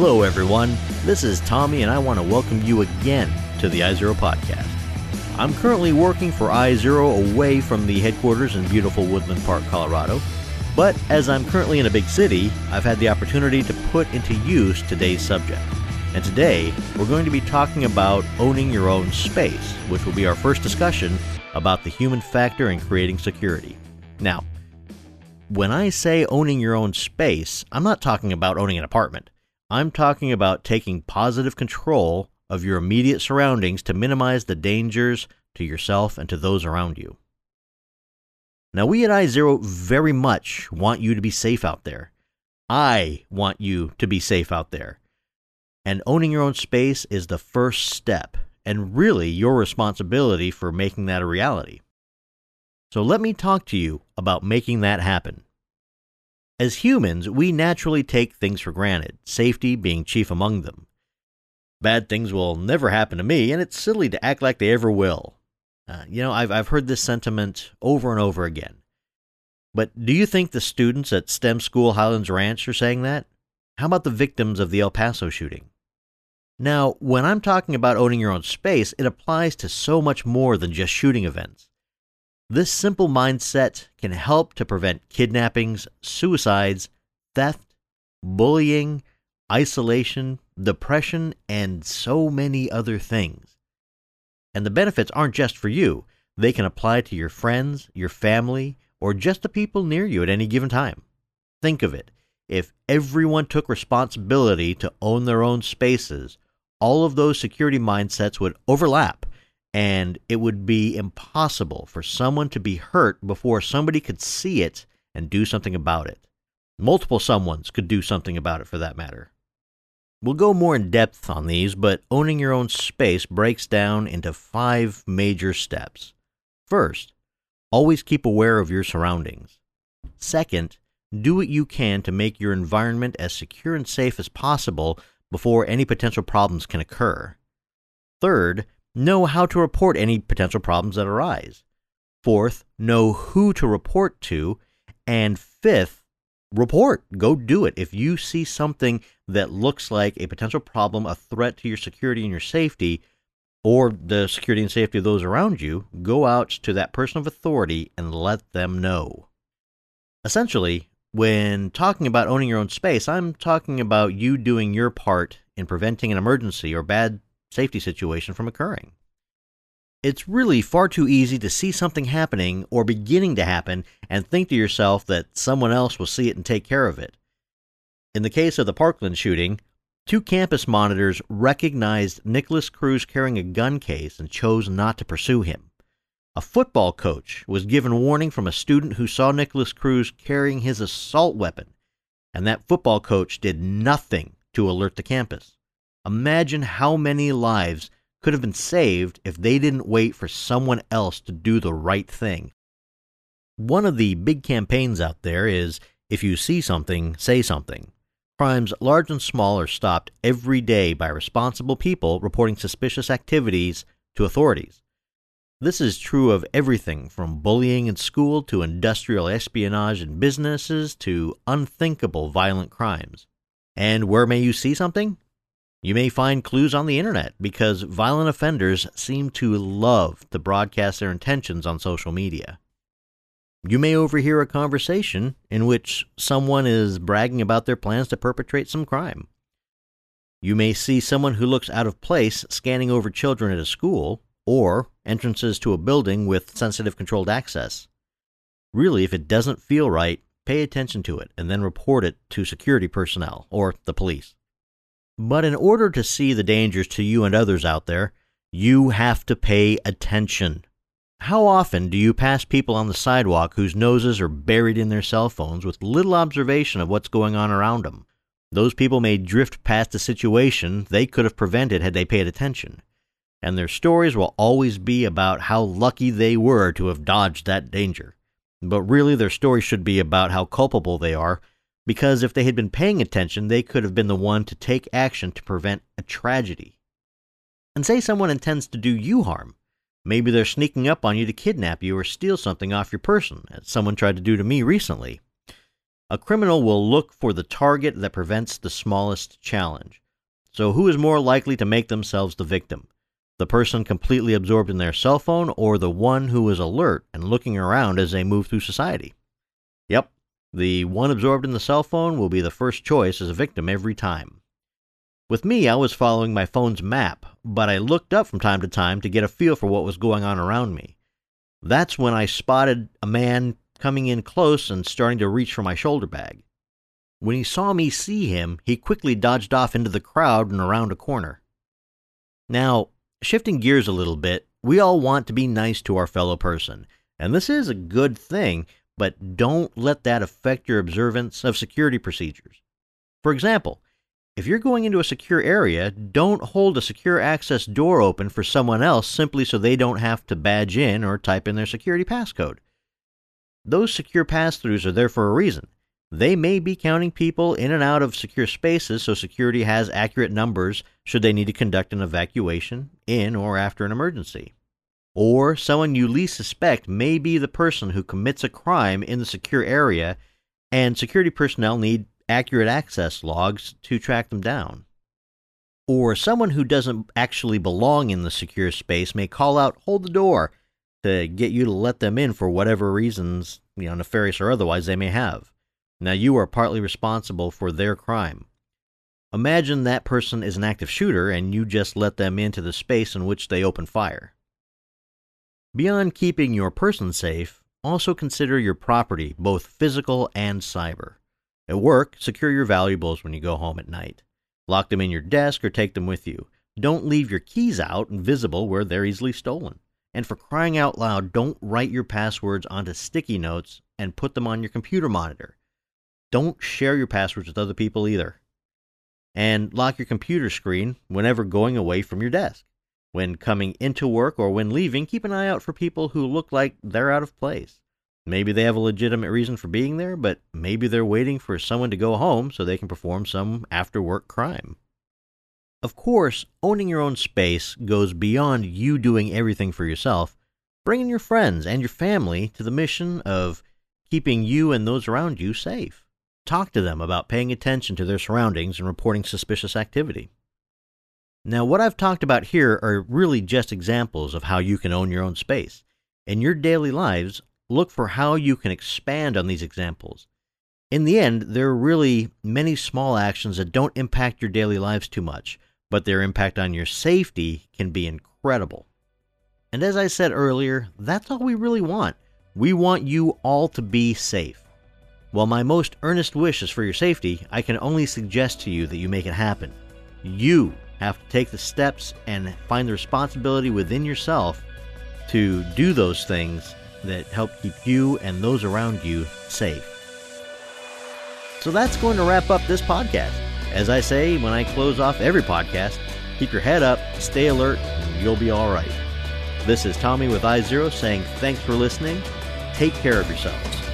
Hello, everyone. This is Tommy, and I want to welcome you again to the iXero podcast. I'm currently working for iXero away from the headquarters in beautiful Woodland Park, Colorado. But as I'm currently in a big city, I've had the opportunity to put into use today's subject. And today, we're going to be talking about owning your own space, which will be our first discussion about the human factor in creating security. Now, when I say owning your own space, I'm not talking about owning an apartment. I'm talking about taking positive control of your immediate surroundings to minimize the dangers to yourself and to those around you. Now, we at iXero very much want you to be safe out there. I want you to be safe out there. And owning your own space is the first step, and really your responsibility for making that a reality. So, let me talk to you about making that happen. As humans, we naturally take things for granted, safety being chief among them. Bad things will never happen to me, and it's silly to act like they ever will. Uh, you know, I've, I've heard this sentiment over and over again. But do you think the students at STEM School Highlands Ranch are saying that? How about the victims of the El Paso shooting? Now, when I'm talking about owning your own space, it applies to so much more than just shooting events. This simple mindset can help to prevent kidnappings, suicides, theft, bullying, isolation, depression, and so many other things. And the benefits aren't just for you, they can apply to your friends, your family, or just the people near you at any given time. Think of it if everyone took responsibility to own their own spaces, all of those security mindsets would overlap and it would be impossible for someone to be hurt before somebody could see it and do something about it. Multiple someones could do something about it for that matter. We'll go more in depth on these, but owning your own space breaks down into five major steps. First, always keep aware of your surroundings. Second, do what you can to make your environment as secure and safe as possible before any potential problems can occur. Third, know how to report any potential problems that arise. Fourth, know who to report to. And fifth, report. Go do it. If you see something that looks like a potential problem, a threat to your security and your safety, or the security and safety of those around you, go out to that person of authority and let them know. Essentially, when talking about owning your own space, I'm talking about you doing your part in preventing an emergency or bad safety situation from occurring. It's really far too easy to see something happening or beginning to happen and think to yourself that someone else will see it and take care of it. In the case of the Parkland shooting, two campus monitors recognized Nikolas Cruz carrying a gun case and chose not to pursue him. A football coach was given warning from a student who saw Nikolas Cruz carrying his assault weapon, and that football coach did nothing to alert the campus. Imagine how many lives could have been saved if they didn't wait for someone else to do the right thing. One of the big campaigns out there is if you see something, say something. Crimes large and small are stopped every day by responsible people reporting suspicious activities to authorities. This is true of everything from bullying in school to industrial espionage in businesses to unthinkable violent crimes. And where may you see something? You may find clues on the internet because violent offenders seem to love to broadcast their intentions on social media. You may overhear a conversation in which someone is bragging about their plans to perpetrate some crime. You may see someone who looks out of place scanning over children at a school or entrances to a building with sensitive controlled access. Really, if it doesn't feel right, pay attention to it and then report it to security personnel or the police. But in order to see the dangers to you and others out there, you have to pay attention. How often do you pass people on the sidewalk whose noses are buried in their cell phones with little observation of what's going on around them? Those people may drift past a situation they could have prevented had they paid attention. And their stories will always be about how lucky they were to have dodged that danger. But really, their story should be about how culpable they are because if they had been paying attention, they could have been the one to take action to prevent a tragedy. And say someone intends to do you harm. Maybe they're sneaking up on you to kidnap you or steal something off your person, as someone tried to do to me recently. A criminal will look for the target that prevents the smallest challenge. So, who is more likely to make themselves the victim? The person completely absorbed in their cell phone or the one who is alert and looking around as they move through society? Yep, the one absorbed in the cell phone will be the first choice as a victim every time. With me, I was following my phone's map, but I looked up from time to time to get a feel for what was going on around me. That's when I spotted a man coming in close and starting to reach for my shoulder bag. When he saw me see him, he quickly dodged off into the crowd and around a corner. Now, shifting gears a little bit, we all want to be nice to our fellow person, and this is a good thing, but don't let that affect your observance of security procedures. For example, if you're going into a secure area, don't hold a secure access door open for someone else simply so they don't have to badge in or type in their security passcode. Those secure pass throughs are there for a reason. They may be counting people in and out of secure spaces so security has accurate numbers should they need to conduct an evacuation in or after an emergency. Or someone you least suspect may be the person who commits a crime in the secure area, and security personnel need accurate access logs to track them down. Or someone who doesn't actually belong in the secure space may call out, hold the door, to get you to let them in for whatever reasons, you know, nefarious or otherwise, they may have. Now you are partly responsible for their crime. Imagine that person is an active shooter and you just let them into the space in which they open fire. Beyond keeping your person safe, also consider your property, both physical and cyber. At work, secure your valuables when you go home at night. Lock them in your desk or take them with you. Don't leave your keys out and visible where they're easily stolen. And for crying out loud, don't write your passwords onto sticky notes and put them on your computer monitor. Don't share your passwords with other people either. And lock your computer screen whenever going away from your desk. When coming into work or when leaving, keep an eye out for people who look like they're out of place. Maybe they have a legitimate reason for being there, but maybe they're waiting for someone to go home so they can perform some after work crime. Of course, owning your own space goes beyond you doing everything for yourself, bringing your friends and your family to the mission of keeping you and those around you safe. Talk to them about paying attention to their surroundings and reporting suspicious activity. Now, what I've talked about here are really just examples of how you can own your own space. In your daily lives, look for how you can expand on these examples. In the end, there are really many small actions that don't impact your daily lives too much, but their impact on your safety can be incredible. And as I said earlier, that's all we really want. We want you all to be safe. While my most earnest wish is for your safety, I can only suggest to you that you make it happen. You have to take the steps and find the responsibility within yourself to do those things that help keep you and those around you safe. So that's going to wrap up this podcast. As I say when I close off every podcast, keep your head up, stay alert, and you'll be all right. This is Tommy with iXero saying thanks for listening. Take care of yourselves.